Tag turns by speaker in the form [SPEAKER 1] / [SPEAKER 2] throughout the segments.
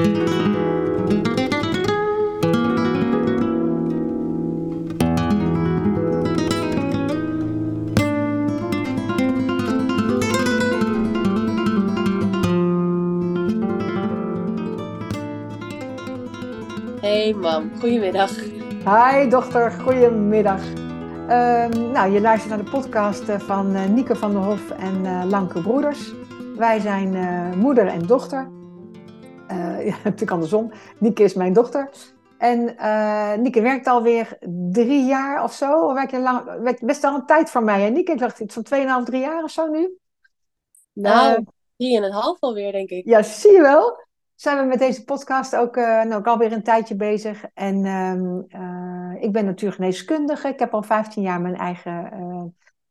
[SPEAKER 1] Hey mam, goedemiddag.
[SPEAKER 2] Hi dochter, goedemiddag. Um, nou, je luistert naar de podcast eh, van uh, Nieke van der Hof en uh, Lanke Broeders. Wij zijn moeder en dochter. ja, natuurlijk andersom. Nieke is mijn dochter. En Nieke werkt alweer drie jaar of zo. Of werk je lang, werkt best al een tijd voor mij. En Nieke, ik dacht iets van 2,5, drie jaar of zo nu.
[SPEAKER 1] Nou, drie en een half alweer, denk ik.
[SPEAKER 2] Ja, zie je wel zijn we met deze podcast ook, uh, nou, ook alweer een tijdje bezig. En uh, uh, ik ben natuurgeneeskundige. Ik heb al 15 jaar mijn eigen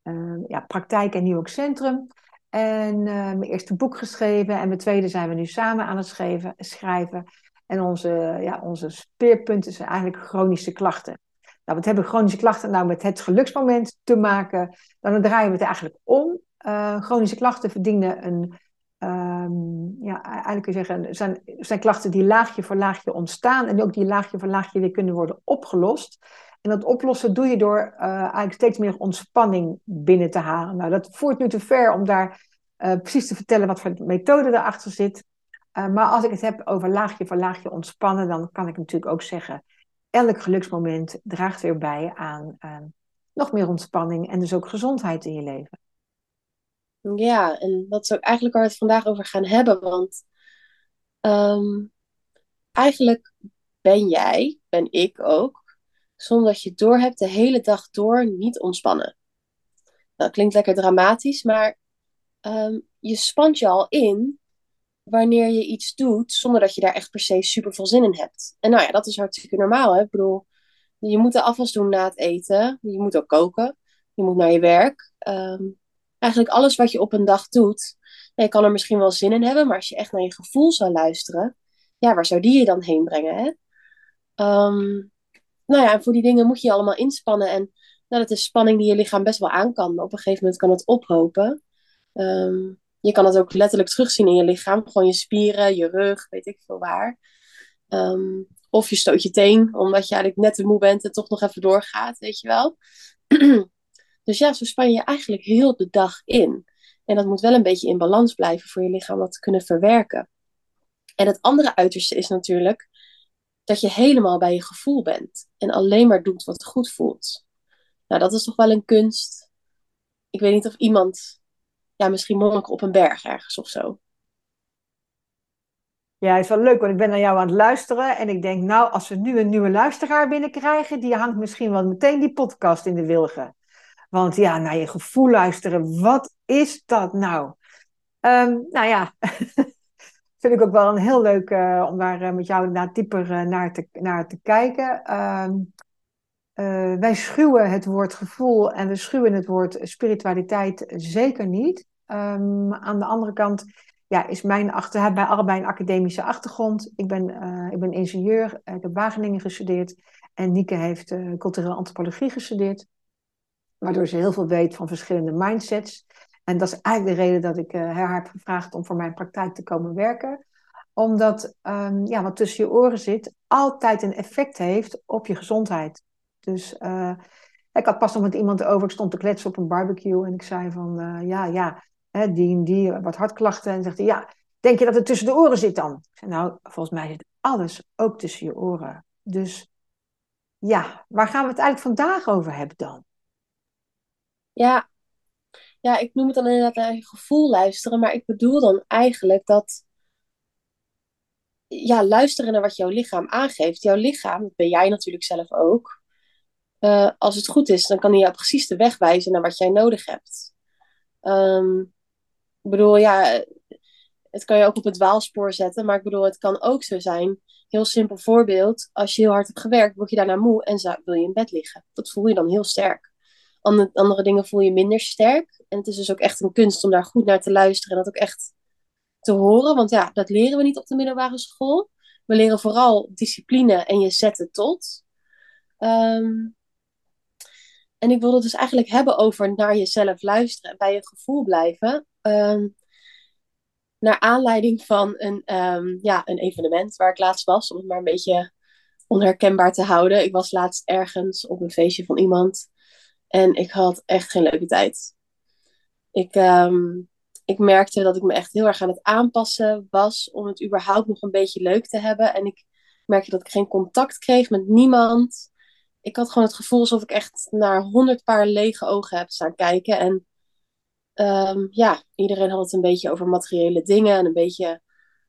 [SPEAKER 2] eh, ja, praktijk en nu ook centrum. En mijn eerste boek geschreven. En mijn tweede zijn we nu samen aan het schrijven. schrijven. En onze, ja, onze speerpunt is eigenlijk chronische klachten. Nou, wat hebben chronische klachten nou met het geluksmoment te maken? Dan draaien we het eigenlijk om. chronische klachten verdienen een Um, ja, eigenlijk kun je zeggen, zijn, zijn klachten die laagje voor laagje ontstaan en ook die laagje voor laagje weer kunnen worden opgelost. En dat oplossen doe je door uh, eigenlijk steeds meer ontspanning binnen te halen. Nou, dat voert nu te ver om daar uh, precies te vertellen wat voor methode erachter zit. Uh, maar als ik het heb over laagje voor laagje ontspannen, dan kan ik natuurlijk ook zeggen, elk geluksmoment draagt weer bij aan nog meer ontspanning en dus ook gezondheid in je leven.
[SPEAKER 1] Ja, en dat is ook eigenlijk waar we het vandaag over gaan hebben. Want um, eigenlijk ben jij, ben ik ook, zonder dat je door hebt, de hele dag door niet ontspannen. Dat klinkt lekker dramatisch, maar um, je spant je al in wanneer je iets doet zonder dat je daar echt per se super veel zin in hebt. En nou ja, dat is hartstikke normaal. Hè? Ik bedoel, je moet de afwas doen na het eten. Je moet ook koken. Je moet naar je werk. Um, eigenlijk alles wat je op een dag doet, je kan er misschien wel zin in hebben, maar als je echt naar je gevoel zou luisteren, ja, waar zou die je dan heen brengen? Hè? Um, nou ja, voor die dingen moet je allemaal inspannen. En nou, dat is spanning die je lichaam best wel aan kan. Op een gegeven moment kan het ophopen. Um, je kan het ook letterlijk terugzien in je lichaam. Gewoon je spieren, je rug, weet ik veel waar. Um, of je stoot je teen, omdat je eigenlijk net te moe bent en toch nog even doorgaat, weet je wel. Dus ja, zo span je eigenlijk heel de dag in. En dat moet wel een beetje in balans blijven voor je lichaam dat te kunnen verwerken. En het andere uiterste is natuurlijk dat je helemaal bij je gevoel bent. En alleen maar doet wat goed voelt. Nou, dat is toch wel een kunst. Ik weet niet of iemand, ja, misschien monnik op een berg ergens of zo.
[SPEAKER 2] Ja, is wel leuk, want ik ben naar jou aan het luisteren. En ik denk, nou, als we nu een nieuwe luisteraar binnenkrijgen, die hangt misschien wel meteen die podcast in de wilgen. Want ja, naar je gevoel luisteren, wat is dat nou? Um, nou ja, vind ik ook wel een heel leuk uh, om daar uh, met jou naar dieper uh, naar, te, naar te kijken. Um, wij schuwen het woord gevoel en we schuwen het woord spiritualiteit zeker niet. Um, aan de andere kant ja, is mijn achter, hebben wij allebei een academische achtergrond. Ik ben, ik ben ingenieur, ik heb Wageningen gestudeerd en Nieke heeft culturele antropologie gestudeerd waardoor ze heel veel weet van verschillende mindsets. En dat is eigenlijk de reden dat ik uh, haar heb gevraagd om voor mijn praktijk te komen werken. Omdat um, ja, wat tussen je oren zit altijd een effect heeft op je gezondheid. Dus uh, ik had pas nog met iemand over, ik stond te kletsen op een barbecue en ik zei van uh, ja, ja, hè, die die, wat hartklachten. En zegt ja, denk je dat het tussen de oren zit dan? Ik zei, nou, volgens mij zit alles ook tussen je oren. Dus ja, waar gaan we het eigenlijk vandaag over hebben dan?
[SPEAKER 1] Ja. ja, ik noem het dan inderdaad naar je gevoel luisteren, maar ik bedoel dan eigenlijk dat ja, luisteren naar wat jouw lichaam aangeeft. Jouw lichaam, dat ben jij natuurlijk zelf ook. Uh, als het goed is, dan kan hij jou precies de weg wijzen naar wat jij nodig hebt. Um, ik bedoel, ja, het kan je ook op het dwaalspoor zetten, maar ik bedoel, het kan ook zo zijn. Heel simpel voorbeeld, als je heel hard hebt gewerkt, word je daarna moe en wil je in bed liggen. Dat voel je dan heel sterk. Andere, andere dingen voel je minder sterk. En het is dus ook echt een kunst om daar goed naar te luisteren en dat ook echt te horen. Want ja, dat leren we niet op de middelbare school. We leren vooral discipline en je zetten tot. Um, en ik wilde het dus eigenlijk hebben over naar jezelf luisteren en bij je gevoel blijven. Um, naar aanleiding van een, ehm, ja, een evenement waar ik laatst was, om het maar een beetje onherkenbaar te houden. Ik was laatst ergens op een feestje van iemand en ik had echt geen leuke tijd. Ik, ehm, ik merkte dat ik me echt heel erg aan het aanpassen was om het überhaupt nog een beetje leuk te hebben. En ik merkte dat ik geen contact kreeg met niemand. Ik had gewoon het gevoel alsof ik echt naar honderd paar lege ogen heb staan kijken. En um, ja, iedereen had het een beetje over materiële dingen en een beetje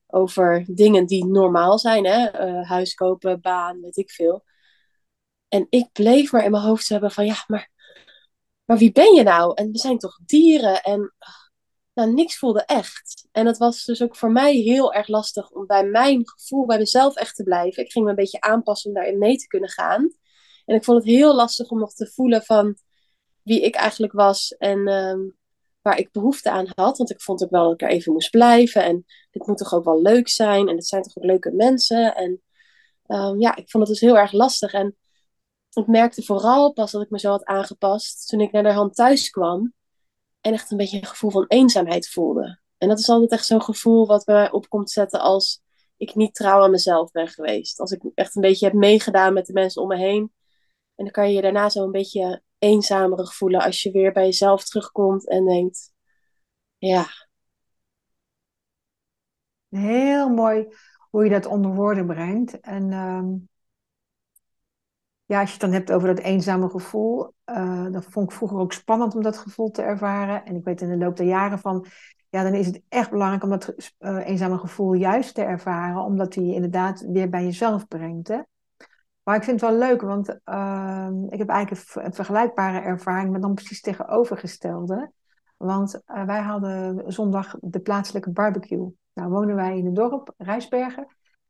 [SPEAKER 1] over dingen die normaal zijn. Hè? Uh, huis kopen, baan, weet ik veel. En ik bleef maar in mijn hoofd hebben van ja, maar, maar wie ben je nou? En we zijn toch dieren? En nou, niks voelde echt. En het was dus ook voor mij heel erg lastig om bij mijn gevoel, bij mezelf echt te blijven. Ik ging me een beetje aanpassen om daarin mee te kunnen gaan. En ik vond het heel lastig om nog te voelen van wie ik eigenlijk was en um, waar ik behoefte aan had. Want ik vond ook wel dat ik er even moest blijven. En dit moet toch ook wel leuk zijn. En het zijn toch ook leuke mensen. En um, ja, ik vond het dus heel erg lastig. En ik merkte vooral pas dat ik me zo had aangepast toen ik naar de hand thuis kwam. En echt een beetje een gevoel van eenzaamheid voelde. En dat is altijd echt zo'n gevoel wat bij mij opkomt zetten als ik niet trouw aan mezelf ben geweest. Als ik echt een beetje heb meegedaan met de mensen om me heen. En dan kan je je daarna zo een beetje eenzamerig voelen als je weer bij jezelf terugkomt en denkt, ja.
[SPEAKER 2] Heel mooi hoe je dat onder woorden brengt. En um, ja, als je het dan hebt over dat eenzame gevoel, uh, vond ik vroeger ook spannend om dat gevoel te ervaren. En ik weet in de loop der jaren van, ja, dan is het echt belangrijk om dat uh, eenzame gevoel juist te ervaren, omdat die je inderdaad weer bij jezelf brengt. Hè? Maar ik vind het wel leuk, want uh, ik heb eigenlijk een, vergelijkbare ervaring, maar dan precies tegenovergestelde. Want uh, wij hadden zondag de plaatselijke barbecue. Nou wonen wij in het dorp, Rijsbergen.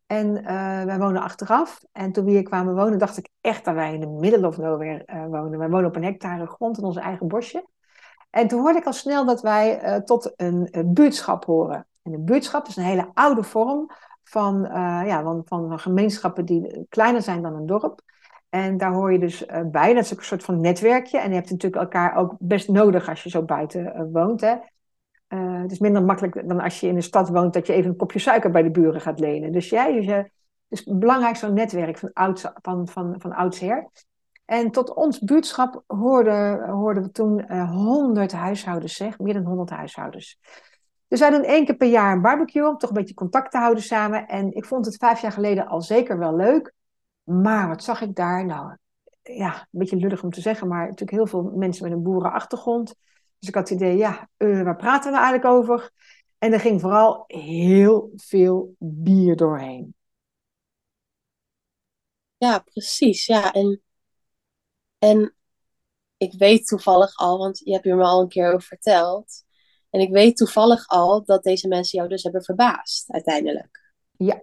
[SPEAKER 2] En uh, wij wonen achteraf. En toen we hier kwamen wonen, dacht ik echt dat wij in de middle of nowhere uh, wonen. Wij wonen op een hectare grond in ons eigen bosje. En toen hoorde ik al snel dat wij tot een, een, buurtschap horen. En een buurtschap is een hele oude vorm van, ja, van, van gemeenschappen die kleiner zijn dan een dorp. En daar hoor je dus bij. Dat is ook een soort van netwerkje. En je hebt natuurlijk elkaar ook best nodig als je zo buiten woont. Hè. Het is minder makkelijk dan als je in een stad woont dat je even een kopje suiker bij de buren gaat lenen. Dus jij, dus, uh, dus belangrijk zo'n netwerk van, ouds, van, van, van oudsher. En tot ons buurtschap hoorden, hoorden we toen 100 huishoudens, zeg, meer dan 100 huishoudens. Dus wij doen één keer per jaar een barbecue om toch een beetje contact te houden samen. En ik vond het vijf jaar geleden al zeker wel leuk. Maar wat zag ik daar? Nou, ja, een beetje lullig om te zeggen, maar natuurlijk heel veel mensen met een boerenachtergrond. Dus ik had het idee, ja, uh, waar praten we eigenlijk over? En er ging vooral heel veel bier doorheen.
[SPEAKER 1] Ja, precies. Ja, en, en ik weet toevallig al, want je hebt hier me al een keer over verteld. En ik weet toevallig al dat deze mensen jou dus hebben verbaasd, uiteindelijk.
[SPEAKER 2] Ja.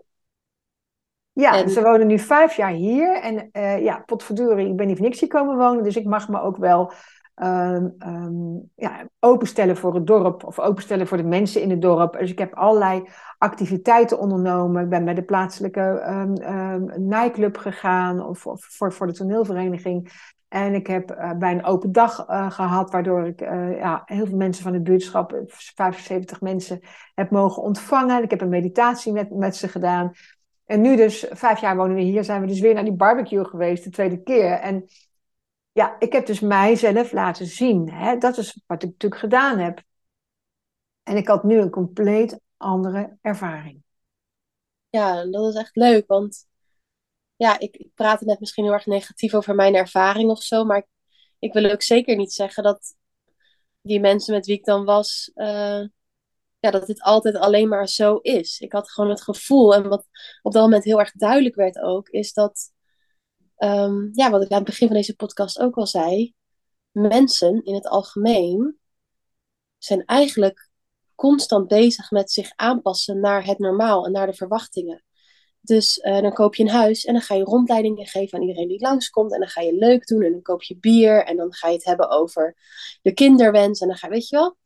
[SPEAKER 2] Ja, en... ze wonen nu vijf jaar hier. En uh, ja, potverdorie, ik ben niet voor niks hier komen wonen. Dus ik mag me ook wel um, um, ja, openstellen voor het dorp of openstellen voor de mensen in het dorp. Dus ik heb allerlei activiteiten ondernomen. Ik ben bij de plaatselijke um, nightclub gegaan of, of, voor, voor de toneelvereniging. En ik heb uh, bij een open dag uh, gehad, waardoor ik uh, ja, heel veel mensen van het buurtschap, 75 mensen, heb mogen ontvangen. Ik heb een meditatie met, met ze gedaan. En nu dus, vijf jaar wonen we hier, zijn we dus weer naar die barbecue geweest, de tweede keer. En ja, ik heb dus mijzelf laten zien. Hè? Dat is wat ik natuurlijk gedaan heb. En ik had nu een compleet andere ervaring.
[SPEAKER 1] Ja, dat is echt leuk, want ja, ik, ik praatte net misschien heel erg negatief over mijn ervaring of zo, maar ik, wil ook zeker niet zeggen dat die mensen met wie ik dan was, uh, ja, dat dit altijd alleen maar zo is. Ik had gewoon het gevoel, en wat op dat moment heel erg duidelijk werd ook, is dat um, ja, wat ik aan het begin van deze podcast ook al zei, mensen in het algemeen zijn eigenlijk constant bezig met zich aanpassen naar het normaal en naar de verwachtingen. Dus uh, dan koop je een huis en dan ga je rondleidingen geven aan iedereen die langskomt. En dan ga je leuk doen en dan koop je bier en dan ga je het hebben over je kinderwens. En dan ga je, weet je wel,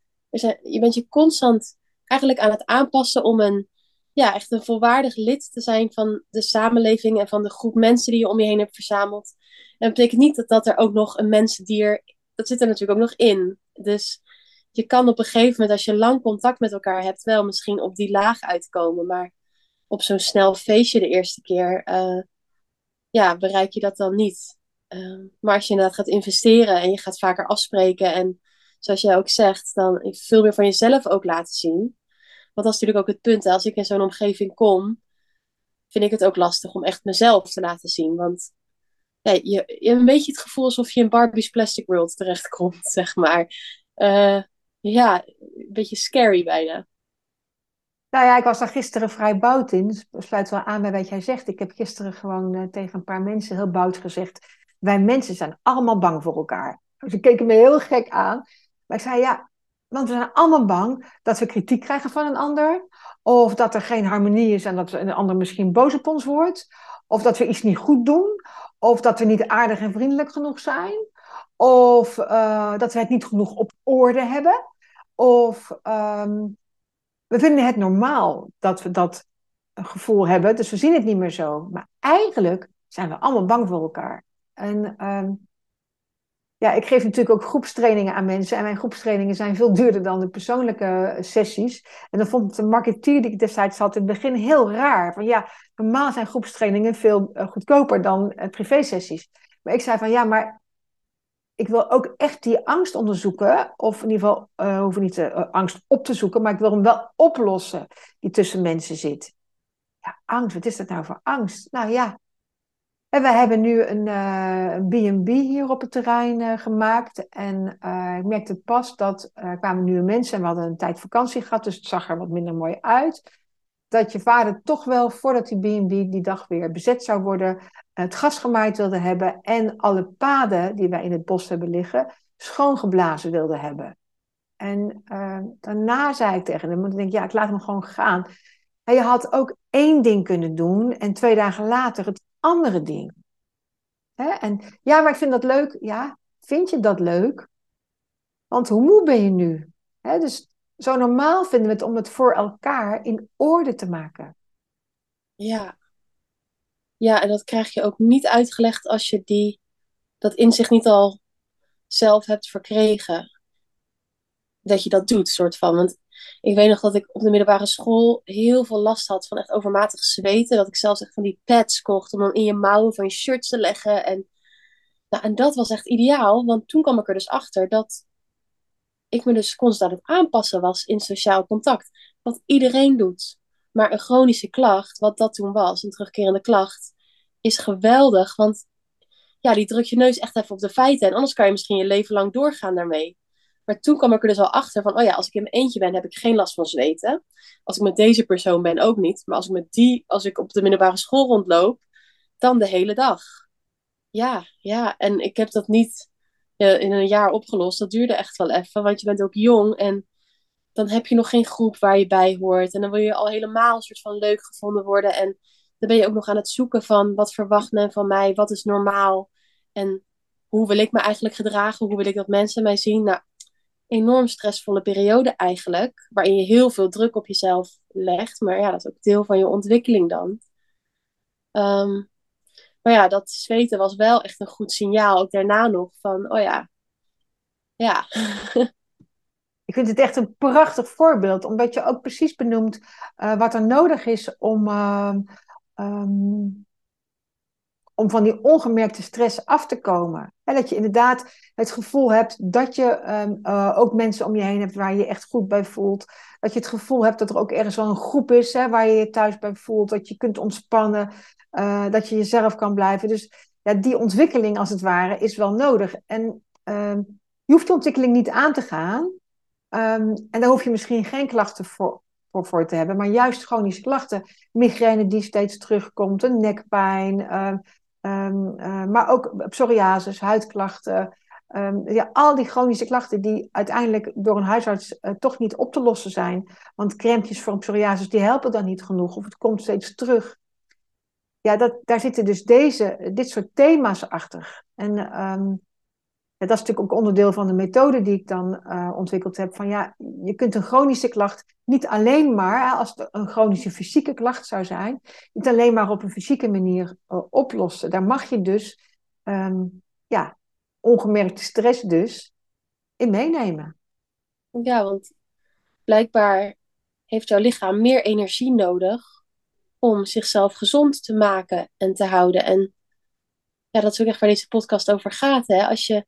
[SPEAKER 1] je bent je constant eigenlijk aan het aanpassen om een ja, echt een volwaardig lid te zijn van de samenleving en van de groep mensen die je om je heen hebt verzameld. En dat betekent niet dat, dat er ook nog een mensendier, dat zit er natuurlijk ook nog in. Dus je kan op een gegeven moment, als je lang contact met elkaar hebt, wel misschien op die laag uitkomen. Maar op zo'n snel feestje de eerste keer, uh, ja, bereik je dat dan niet. Uh, maar als je inderdaad gaat investeren en je gaat vaker afspreken en zoals jij ook zegt, dan veel meer van jezelf ook laten zien. Want dat is natuurlijk ook het punt. Als ik in zo'n omgeving kom, vind ik het ook lastig om echt mezelf te laten zien. Want je, je hebt een beetje het gevoel alsof je in Barbie's Plastic World terechtkomt, zeg maar. Uh, ja, een beetje scary bijna.
[SPEAKER 2] Nou ja, ik was daar gisteren vrij bout in. Dus sluit wel aan bij wat jij zegt. Ik heb gisteren gewoon uh, tegen een paar mensen heel bout gezegd. Wij mensen zijn allemaal bang voor elkaar. Ze keken me heel gek aan. Maar ik zei ja, want we zijn allemaal bang dat we kritiek krijgen van een ander. Of dat er geen harmonie is en dat een ander misschien boos op ons wordt. Of dat we iets niet goed doen. Of dat we niet aardig en vriendelijk genoeg zijn. Of uh, dat we het niet genoeg op orde hebben. Of um, we vinden het normaal dat we dat gevoel hebben. Dus we zien het niet meer zo. Maar eigenlijk zijn we allemaal bang voor elkaar. En um, ja, ik geef natuurlijk ook groepstrainingen aan mensen. En mijn groepstrainingen zijn veel duurder dan de persoonlijke sessies. En dan vond de marketeer die ik destijds had in het begin heel raar. Van ja, normaal zijn groepstrainingen veel eh, goedkoper dan uh, privé-sessies. Maar ik zei van ja, maar ik wil ook echt die angst onderzoeken. Of in ieder geval, uh, hoeven niet uh, angst op te zoeken, maar ik wil hem wel oplossen die tussen mensen zit. Ja, angst, wat is dat nou voor angst? Nou ja, en we hebben nu een B&B uh, hier op het terrein gemaakt. En ik merkte pas dat er kwamen nieuwe mensen en we hadden een tijd vakantie gehad, dus het zag er wat minder mooi uit. Dat je vader toch wel, voordat die B&B die dag weer bezet zou worden, het gas gemaaid wilde hebben en alle paden die wij in het bos hebben liggen, schoongeblazen wilde hebben. En daarna zei ik tegen hem, ik denk, ja, ik laat hem gewoon gaan. En je had ook één ding kunnen doen en twee dagen later het andere ding. Hè? En ja, maar ik vind dat leuk. Ja, vind je dat leuk? Want hoe moe ben je nu? Hè? Dus zo normaal vinden we het om het voor elkaar in orde te maken.
[SPEAKER 1] Ja. Ja, en dat krijg je ook niet uitgelegd als je die, dat inzicht niet al zelf hebt verkregen. Dat je dat doet, soort van. Want ik weet nog dat ik op de middelbare school heel veel last had van echt overmatig zweten. Dat ik zelfs echt van die pads kocht om dan in je mouwen van je shirt te leggen. En, nou, en dat was echt ideaal, want toen kwam ik er dus achter dat ik me dus constant aan het aanpassen was in sociaal contact. Wat iedereen doet. Maar een chronische klacht, wat dat toen was, een terugkerende klacht, is geweldig. Want ja, die druk je neus echt even op de feiten. En anders kan je misschien je leven lang doorgaan daarmee. Maar toen kwam ik er dus al achter van, oh ja, als ik in mijn eentje ben, heb ik geen last van zweten. Als ik met deze persoon ben, ook niet. Maar als ik met die, als ik op de middelbare school rondloop, dan de hele dag. Ja, ja. En ik heb dat niet in een jaar opgelost. Dat duurde echt wel even, want je bent ook jong en dan heb je nog geen groep waar je bij hoort. En dan wil je al helemaal een soort van leuk gevonden worden. En dan ben je ook nog aan het zoeken van, wat verwacht men van mij? Wat is normaal? En hoe wil ik me eigenlijk gedragen? Hoe wil ik dat mensen mij zien? Nou, enorm stressvolle periode eigenlijk, waarin je heel veel druk op jezelf legt. Maar ja, dat is ook deel van je ontwikkeling dan. Um, maar ja, dat zweten was wel echt een goed signaal, ook daarna nog, van oh ja, ja.
[SPEAKER 2] Ik vind het echt een prachtig voorbeeld, omdat je ook precies benoemt uh, wat er nodig is om, uh, um, om van die ongemerkte stress af te komen. En dat je inderdaad het gevoel hebt dat je um, uh, ook mensen om je heen hebt waar je je echt goed bij voelt. Dat je het gevoel hebt dat er ook ergens wel een groep is waar je je thuis bij voelt. Dat je kunt ontspannen, uh, dat je jezelf kan blijven. Dus ja, die ontwikkeling als het ware is wel nodig. En uh, je hoeft die ontwikkeling niet aan te gaan. Um, en daar hoef je misschien geen klachten voor, voor, voor te hebben. Maar juist chronische klachten. Migraine die steeds terugkomt, een nekpijn, Um, uh, maar ook psoriasis, huidklachten. Um, ja, al die chronische klachten die uiteindelijk door een huisarts uh, toch niet op te lossen zijn. Want crèmetjes voor psoriasis die helpen dan niet genoeg of het komt steeds terug. Ja, dat, daar zitten dus deze, dit soort thema's achter. En um, dat is natuurlijk ook onderdeel van de methode die ik dan uh, ontwikkeld heb. Van ja, je kunt een chronische klacht niet alleen maar, als het een chronische fysieke klacht zou zijn, niet alleen maar op een fysieke manier uh, oplossen. Daar mag je dus, um, ja, ongemerkte stress dus, in meenemen.
[SPEAKER 1] Ja, want blijkbaar heeft jouw lichaam meer energie nodig om zichzelf gezond te maken en te houden. En ja, dat is ook echt waar deze podcast over gaat. Hè? Als, je,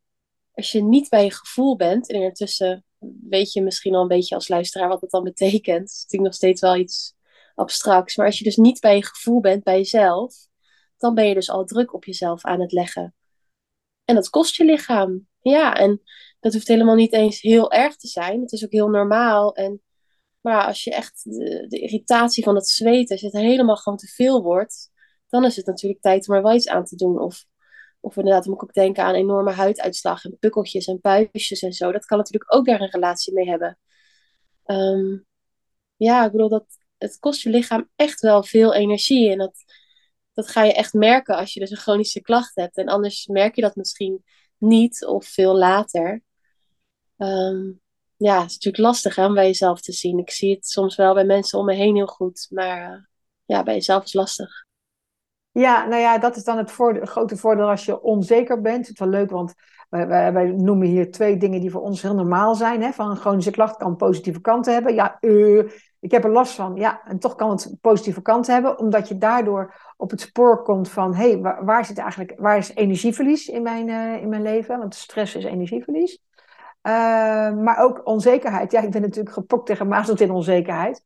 [SPEAKER 1] als je niet bij je gevoel bent, en intussen weet je misschien al een beetje als luisteraar wat dat dan betekent. Het is natuurlijk nog steeds wel iets abstracts. Maar als je dus niet bij je gevoel bent, bij jezelf, dan ben je dus al druk op jezelf aan het leggen. En dat kost je lichaam. Ja, en dat hoeft helemaal niet eens heel erg te zijn. Het is ook heel normaal. En, maar als je echt de, de irritatie van het zweten, als het helemaal gewoon te veel wordt, dan is het natuurlijk tijd om er wel iets aan te doen. Of, of inderdaad, moet ik ook denken aan enorme huiduitslag en pukkeltjes en puistjes en zo. Dat kan natuurlijk ook daar een relatie mee hebben. Ehm, ja, ik bedoel, dat, het kost je lichaam echt wel veel energie. En dat, dat ga je echt merken als je dus een chronische klacht hebt. En anders merk je dat misschien niet of veel later. Ehm, ja, het is natuurlijk lastig hè, om bij jezelf te zien. Ik zie het soms wel bij mensen om me heen heel goed, maar uh, ja, bij jezelf is lastig.
[SPEAKER 2] Ja, nou ja, dat is dan het, grote voordeel als je onzeker bent. Het is wel leuk, want wij, wij, noemen hier twee dingen die voor ons heel normaal zijn. Hè? Van een chronische klacht kan positieve kanten hebben. Ja, uh, ik heb er last van. Ja, en toch kan het positieve kanten hebben, omdat je daardoor op het spoor komt van, hé, hey, waar, zit eigenlijk, waar is energieverlies in mijn, uh, in mijn leven? Want stress is energieverlies. Uh, maar ook onzekerheid. Ja, ik ben natuurlijk gepokt en gemazeld in onzekerheid.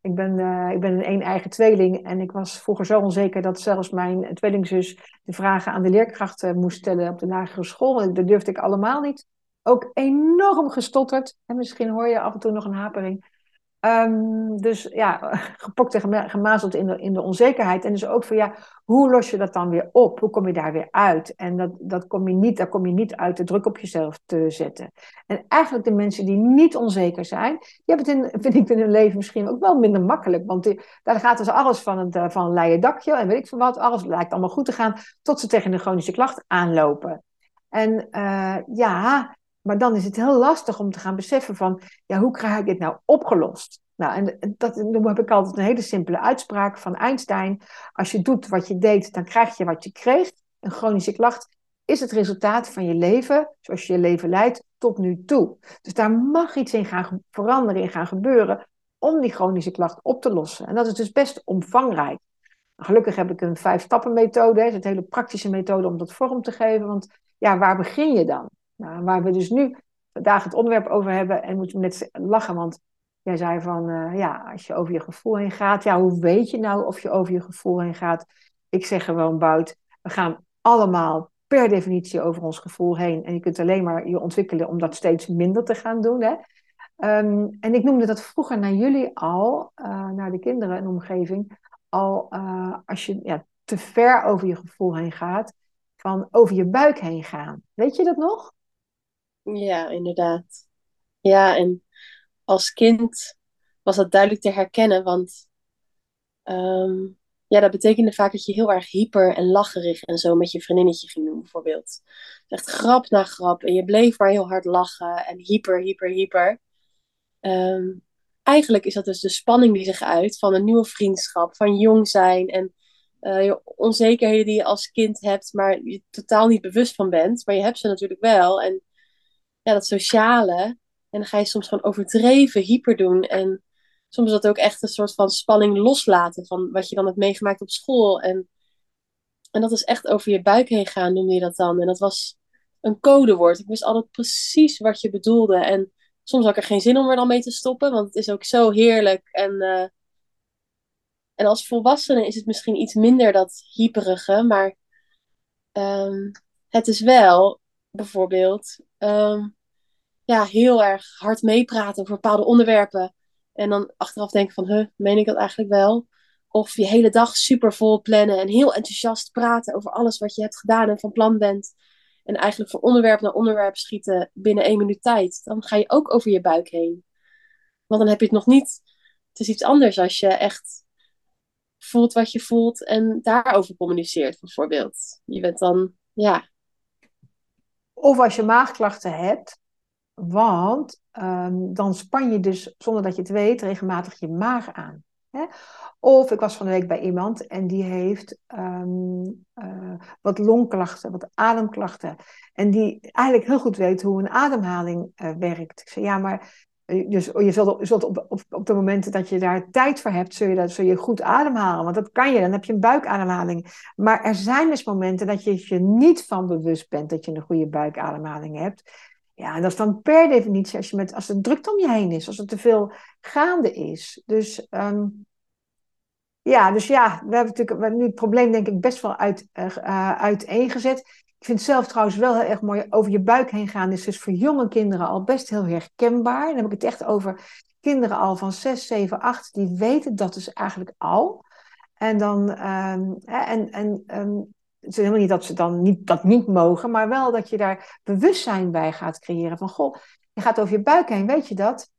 [SPEAKER 2] Ik ben, uh, ik ben een een eigen tweeling en ik was vroeger zo onzeker dat zelfs mijn tweelingzus de vragen aan de leerkrachten moest stellen op de lagere school. Dat durfde ik allemaal niet. Ook enorm gestotterd. En misschien hoor je af en toe nog een hapering. Um, dus ja, gepokt en gemazeld in de, in de onzekerheid. En dus ook van ja, hoe los je dat dan weer op? Hoe kom je daar weer uit? En dat, dat kom je niet, daar kom je niet uit de druk op jezelf te zetten. En eigenlijk de mensen die niet onzeker zijn, die hebben het in, vind ik in hun leven misschien ook wel minder makkelijk. Want daar gaat dus alles van, het, eh, van een leien dakje en weet ik veel wat. Alles lijkt allemaal goed te gaan tot ze tegen een chronische klacht aanlopen. En uh, ja, maar dan is het heel lastig om te gaan beseffen van, ja, hoe krijg ik dit nou opgelost? Nou, en dat, dan heb ik altijd een hele simpele uitspraak van Einstein. Als je doet wat je deed, dan krijg je wat je kreeg. Een chronische klacht is het resultaat van je leven, zoals je je leven leidt, tot nu toe. Dus daar mag iets in gaan veranderen, in gaan gebeuren, om die chronische klacht op te lossen. En dat is dus best omvangrijk. Gelukkig heb ik een vijf-stappen methode, is een hele praktische methode om dat vorm te geven. Want ja, waar begin je dan? Nou, waar we dus nu vandaag het onderwerp over hebben, en moeten net lachen, want jij zei van, uh, ja, als je over je gevoel heen gaat, ja, hoe weet je nou of je over je gevoel heen gaat? Ik zeg gewoon, Bout, we gaan allemaal per definitie over ons gevoel heen. En je kunt alleen maar je ontwikkelen om dat steeds minder te gaan doen. Hè? Um, en ik noemde dat vroeger naar jullie al, uh, naar de kinderen en omgeving, al uh, als je ja, te ver over je gevoel heen gaat, van over je buik heen gaan. Weet je dat nog?
[SPEAKER 1] Ja, inderdaad. Ja, en als kind was dat duidelijk te herkennen, want um, ja, dat betekende vaak dat je heel erg hyper en lacherig en zo met je vriendinnetje ging doen, bijvoorbeeld. Echt grap na grap en je bleef maar heel hard lachen en hyper, hyper, hyper. Um, eigenlijk is dat dus de spanning die zich uit van een nieuwe vriendschap, van jong zijn en uh, onzekerheden die je als kind hebt, maar je totaal niet bewust van bent. Maar je hebt ze natuurlijk wel. En ja, dat sociale. En dan ga je soms gewoon overdreven hyper doen. En soms dat ook echt een soort van spanning loslaten van wat je dan hebt meegemaakt op school. En, en dat is echt over je buik heen gaan, noemde je dat dan. En dat was een codewoord. Ik wist altijd precies wat je bedoelde. En soms had ik er geen zin om er dan mee te stoppen, want het is ook zo heerlijk. En, uh, en als volwassene is het misschien iets minder dat hyperige, maar um, het is wel bijvoorbeeld um, ja, heel erg hard meepraten over bepaalde onderwerpen. En dan achteraf denken van, huh, meen ik dat eigenlijk wel? Of je hele dag super vol plannen en heel enthousiast praten over alles wat je hebt gedaan en van plan bent. En eigenlijk van onderwerp naar onderwerp schieten binnen één minuut tijd. Dan ga je ook over je buik heen. Want dan heb je het nog niet. Het is iets anders als je echt voelt wat je voelt en daarover communiceert, bijvoorbeeld. Je bent dan, ja.
[SPEAKER 2] Of als je maagklachten hebt, want um, dan span je dus, zonder dat je het weet, regelmatig je maag aan. Hè? Of ik was van de week bij iemand en die heeft um, uh, wat longklachten, wat ademklachten. En die eigenlijk heel goed weet hoe een ademhaling uh, werkt. Ik zei, ja, maar dus je zult, je zult op, op, op de momenten dat je daar tijd voor hebt, zul je, dat, zul je goed ademhalen. Want dat kan je, dan heb je een buikademhaling. Maar er zijn dus momenten dat je je niet van bewust bent dat je een goede buikademhaling hebt. Ja, en dat is dan per definitie als, je met, als het druk om je heen is, als er te veel gaande is. Dus ehm, ja, dus ja, we hebben natuurlijk nu het probleem denk ik best wel uit, uh, uiteengezet. Ik vind zelf trouwens wel heel erg mooi over je buik heen gaan. Is dus voor jonge kinderen al best heel herkenbaar. Dan heb ik het echt over kinderen al van 6, 7, 8. Die weten dat dus eigenlijk al. En dan, um, en, en um, het is helemaal niet dat ze dan niet, dat niet mogen, maar wel dat je daar bewustzijn bij gaat creëren. Van goh, je gaat over je buik heen, weet je dat?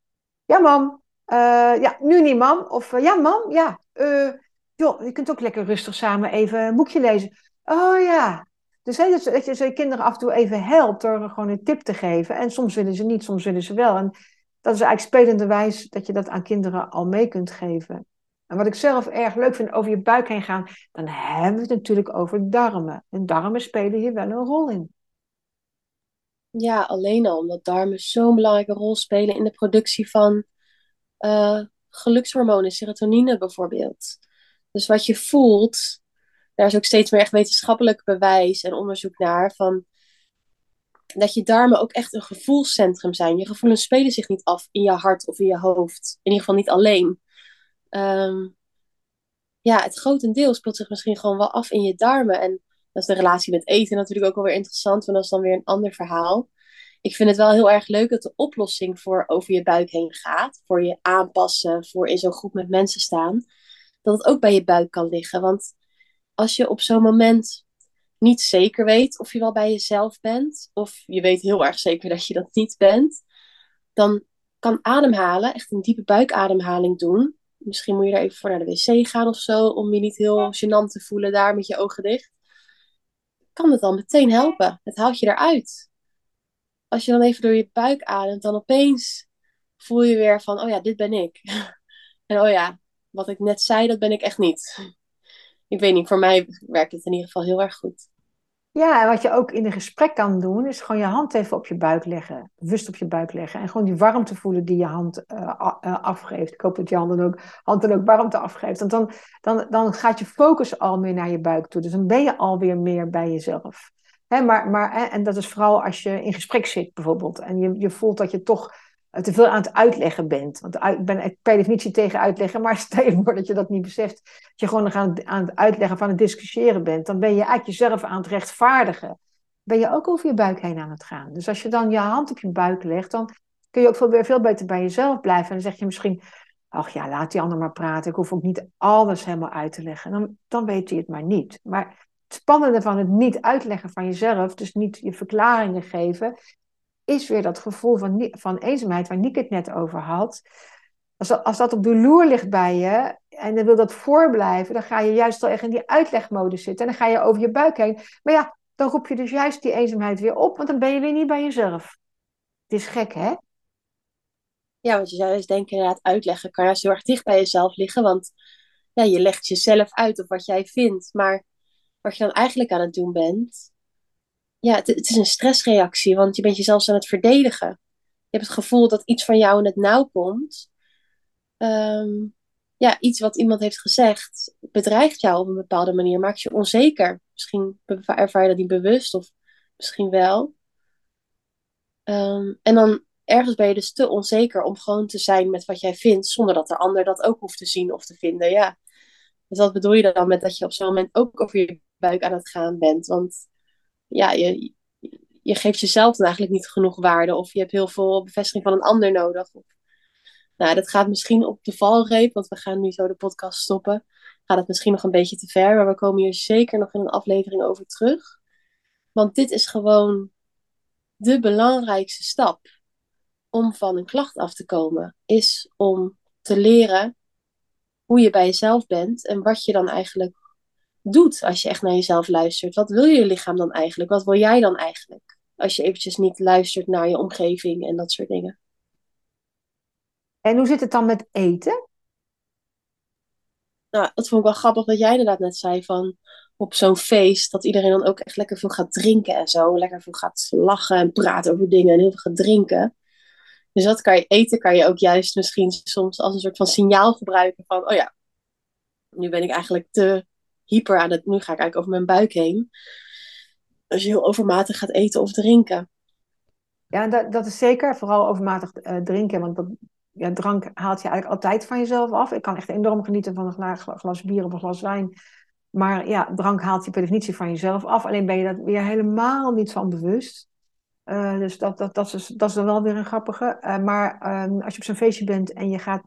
[SPEAKER 2] Ja, mam. Uh, ja, nu niet, mam. Of uh, ja, mam. Ja, uh, joh, je kunt ook lekker rustig samen even een boekje lezen. Oh ja. Dus dat, je, je kinderen af en toe even helpt door gewoon een tip te geven. En soms willen ze niet, soms willen ze wel. En dat is eigenlijk spelende wijs dat je dat aan kinderen al mee kunt geven. En wat ik zelf erg leuk vind over je buik heen gaan, dan hebben we het natuurlijk over darmen. En darmen spelen hier wel een rol in.
[SPEAKER 1] Ja, alleen al omdat darmen zo'n belangrijke rol spelen in de productie van uh, gelukshormonen, serotonine bijvoorbeeld. Dus wat je voelt, daar is ook steeds meer echt wetenschappelijk bewijs en onderzoek naar van dat je darmen ook echt een gevoelscentrum zijn. Je gevoelens spelen zich niet af in je hart of in je hoofd. In ieder geval niet alleen. Um, ja, het grotendeel speelt zich misschien gewoon wel af in je darmen. En dat is de relatie met eten natuurlijk ook wel weer interessant, want dat is dan weer een ander verhaal. Ik vind het wel heel erg leuk dat de oplossing voor over je buik heen gaat. Voor je aanpassen, voor in zo'n groep met mensen staan. Dat het ook bij je buik kan liggen. Want als je op zo'n moment niet zeker weet of je wel bij jezelf bent, of je weet heel erg zeker dat je dat niet bent, dan kan ademhalen, echt een diepe buikademhaling doen. Misschien moet je er even voor naar de wc gaan of zo, om je niet heel gênant te voelen daar met je ogen dicht. Kan het dan meteen helpen? Het haalt je eruit. Als je dan even door je buik ademt, dan opeens voel je weer van, oh ja, dit ben ik. en oh ja, wat ik net zei, dat ben ik echt niet ik weet niet, voor mij werkt het in ieder geval heel erg goed.
[SPEAKER 2] Ja, en wat je ook in een gesprek kan doen, is gewoon je hand even op je buik leggen. Bewust op je buik leggen. En gewoon die warmte voelen die je hand uh, afgeeft. Ik hoop dat je hand dan, ook, hand dan ook warmte afgeeft. Want dan, dan, dan gaat je focus al meer naar je buik toe. Dus dan ben je alweer meer bij jezelf. Hè, maar, maar, en dat is vooral als je in gesprek zit bijvoorbeeld. En je, je voelt dat je toch te veel aan het uitleggen bent. Want ik ben per definitie tegen uitleggen, maar stel je voor dat je dat niet beseft, dat je gewoon aan het, aan het uitleggen van het discussiëren bent, dan ben je uit jezelf aan het rechtvaardigen. Ben je ook over je buik heen aan het gaan. Dus als je dan je hand op je buik legt, dan kun je ook veel, veel beter bij jezelf blijven. En dan zeg je misschien, ach ja, laat die ander maar praten. Ik hoef ook niet alles helemaal uit te leggen. Dan, dan weet hij het maar niet. Maar het spannende van het niet uitleggen van jezelf, dus niet je verklaringen geven, is weer dat gevoel van, van eenzaamheid waar Nick het net over had. Als dat, als dat op de loer ligt bij je en dan wil dat voorblijven, dan ga je juist al echt in die uitlegmodus zitten. En dan ga je over je buik heen. Maar ja, dan roep je dus juist die eenzaamheid weer op, want dan ben je weer niet bij jezelf. Het is gek, hè?
[SPEAKER 1] Ja, want je zou eens denken, inderdaad, uitleggen kan juist heel erg dicht bij jezelf liggen. Want ja, je legt jezelf uit op wat jij vindt. Maar wat je dan eigenlijk aan het doen bent, ja, het, is een stressreactie, want je bent jezelf aan het verdedigen. Je hebt het gevoel dat iets van jou in het nauw komt. Ehm, ja, iets wat iemand heeft gezegd bedreigt jou op een bepaalde manier, maakt je onzeker. Misschien ervaar je dat niet bewust of misschien wel. Ehm, en dan ergens ben je dus te onzeker om gewoon te zijn met wat jij vindt, zonder dat de ander dat ook hoeft te zien of te vinden. Ja. Dus wat bedoel je dan met dat je op zo'n moment ook over je buik aan het gaan bent? Want ja, je, je geeft jezelf dan eigenlijk niet genoeg waarde. Of je hebt heel veel bevestiging van een ander nodig. Nou, dat gaat misschien op de valreep, want we gaan nu zo de podcast stoppen. Gaat het misschien nog een beetje te ver, maar we komen hier zeker nog in een aflevering over terug. Want dit is gewoon de belangrijkste stap om van een klacht af te komen. Is om te leren hoe je bij jezelf bent en wat je dan eigenlijk doet als je echt naar jezelf luistert. Wat wil je lichaam dan eigenlijk? Wat wil jij dan eigenlijk? Als je eventjes niet luistert naar je omgeving en dat soort dingen.
[SPEAKER 2] En hoe zit het dan met eten?
[SPEAKER 1] Nou, dat vond ik wel grappig dat jij inderdaad net zei van op zo'n feest, dat iedereen dan ook echt lekker veel gaat drinken en zo. Lekker veel gaat lachen en praten over dingen en heel veel gaat drinken. Dus dat kan je eten, kan je ook juist misschien soms als een soort van signaal gebruiken van, oh ja, nu ben ik eigenlijk te hyper aan het, nu ga ik eigenlijk over mijn buik heen. Als je heel overmatig gaat eten of drinken.
[SPEAKER 2] Ja, dat, dat is zeker. Vooral overmatig uh, drinken. Want dat, ja, drank haalt je eigenlijk altijd van jezelf af. Ik kan echt enorm genieten van een glas bier of een glas wijn. Maar ja, drank haalt je per definitie van jezelf af. Alleen ben je daar weer helemaal niet van bewust. Uh, dus dat, dat, dat, is, dat is dan wel weer een grappige. Uh, maar uh, als je op zo'n feestje bent en je gaat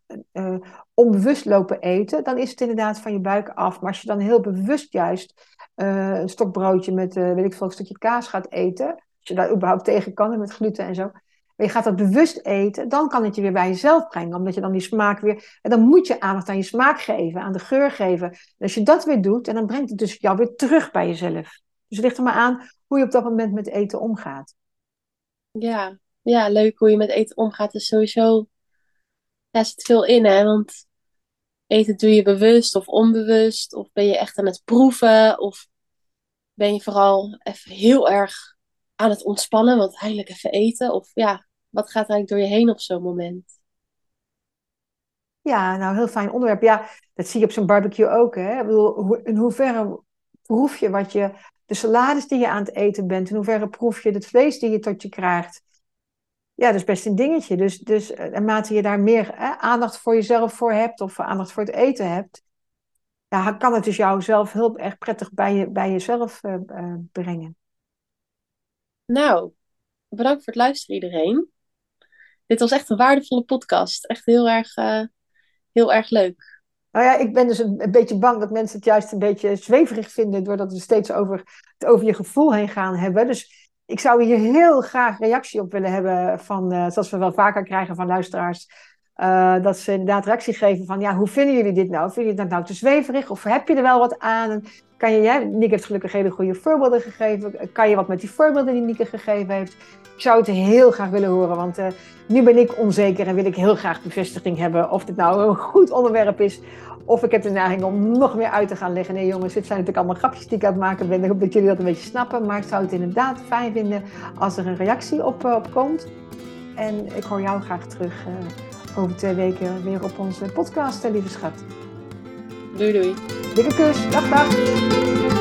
[SPEAKER 2] onbewust lopen eten, dan is het inderdaad van je buik af. Maar als je dan heel bewust juist een stokbroodje met, weet ik veel, een stukje kaas gaat eten, als je daar überhaupt tegen kan met gluten en zo, maar je gaat dat bewust eten, dan kan het je weer bij jezelf brengen. Omdat je dan die smaak weer. En dan moet je aandacht aan je smaak geven, aan de geur geven. En als je dat weer doet, en dan brengt het dus jou weer terug bij jezelf. Dus het ligt er maar aan hoe je op dat moment met eten omgaat.
[SPEAKER 1] Ja, ja leuk hoe je met eten omgaat. is sowieso. Daar zit veel in, hè? Want eten doe je bewust of onbewust. Of ben je echt aan het proeven? Of ben je vooral even heel erg aan het ontspannen, want eindelijk even eten? Of ja, wat gaat eigenlijk door je heen op zo'n moment?
[SPEAKER 2] Ja, nou, heel fijn onderwerp. Ja, dat zie je op zo'n barbecue ook. Hè? Ik bedoel, in hoeverre proef je wat je, de salades die je aan het eten bent, in hoeverre proef je het vlees die je tot je krijgt? Ja, dat is best een dingetje. Dus, dus eh, naarmate je daar meer hè, aandacht voor jezelf voor hebt of aandacht voor het eten hebt, ja, kan het dus zelf heel erg prettig bij, je, bij jezelf uh, uh, brengen.
[SPEAKER 1] Nou, bedankt voor het luisteren iedereen. Dit was echt een waardevolle podcast. Echt heel erg, heel erg leuk.
[SPEAKER 2] Nou ja, ik ben dus een, beetje bang dat mensen het juist een beetje zweverig vinden, doordat we steeds over, het over je gevoel heen gaan hebben. Dus ik zou hier heel graag reactie op willen hebben van, uh, zoals we wel vaker krijgen van luisteraars. Uh, dat ze inderdaad reactie geven van, ja, hoe vinden jullie dit nou? Vinden jullie dat nou te zweverig? Of heb je er wel wat aan? Kan heeft gelukkig hele goede voorbeelden gegeven. Kan je wat met die voorbeelden die Nieke gegeven heeft? Ik zou het heel graag willen horen, want uh, nu ben ik onzeker en wil ik heel graag bevestiging hebben of dit nou een goed onderwerp is. Of ik heb de neiging om nog meer uit te gaan leggen. Nee jongens, dit zijn natuurlijk allemaal grapjes die ik aan het maken ben. Ik hoop dat jullie dat een beetje snappen. Maar ik zou het inderdaad fijn vinden als er een reactie op, uh, op komt. En ik hoor jou graag terug uh, over twee weken weer op onze podcast, lieve schat.
[SPEAKER 1] Doei doei.
[SPEAKER 2] Dikke kus. Dag dag.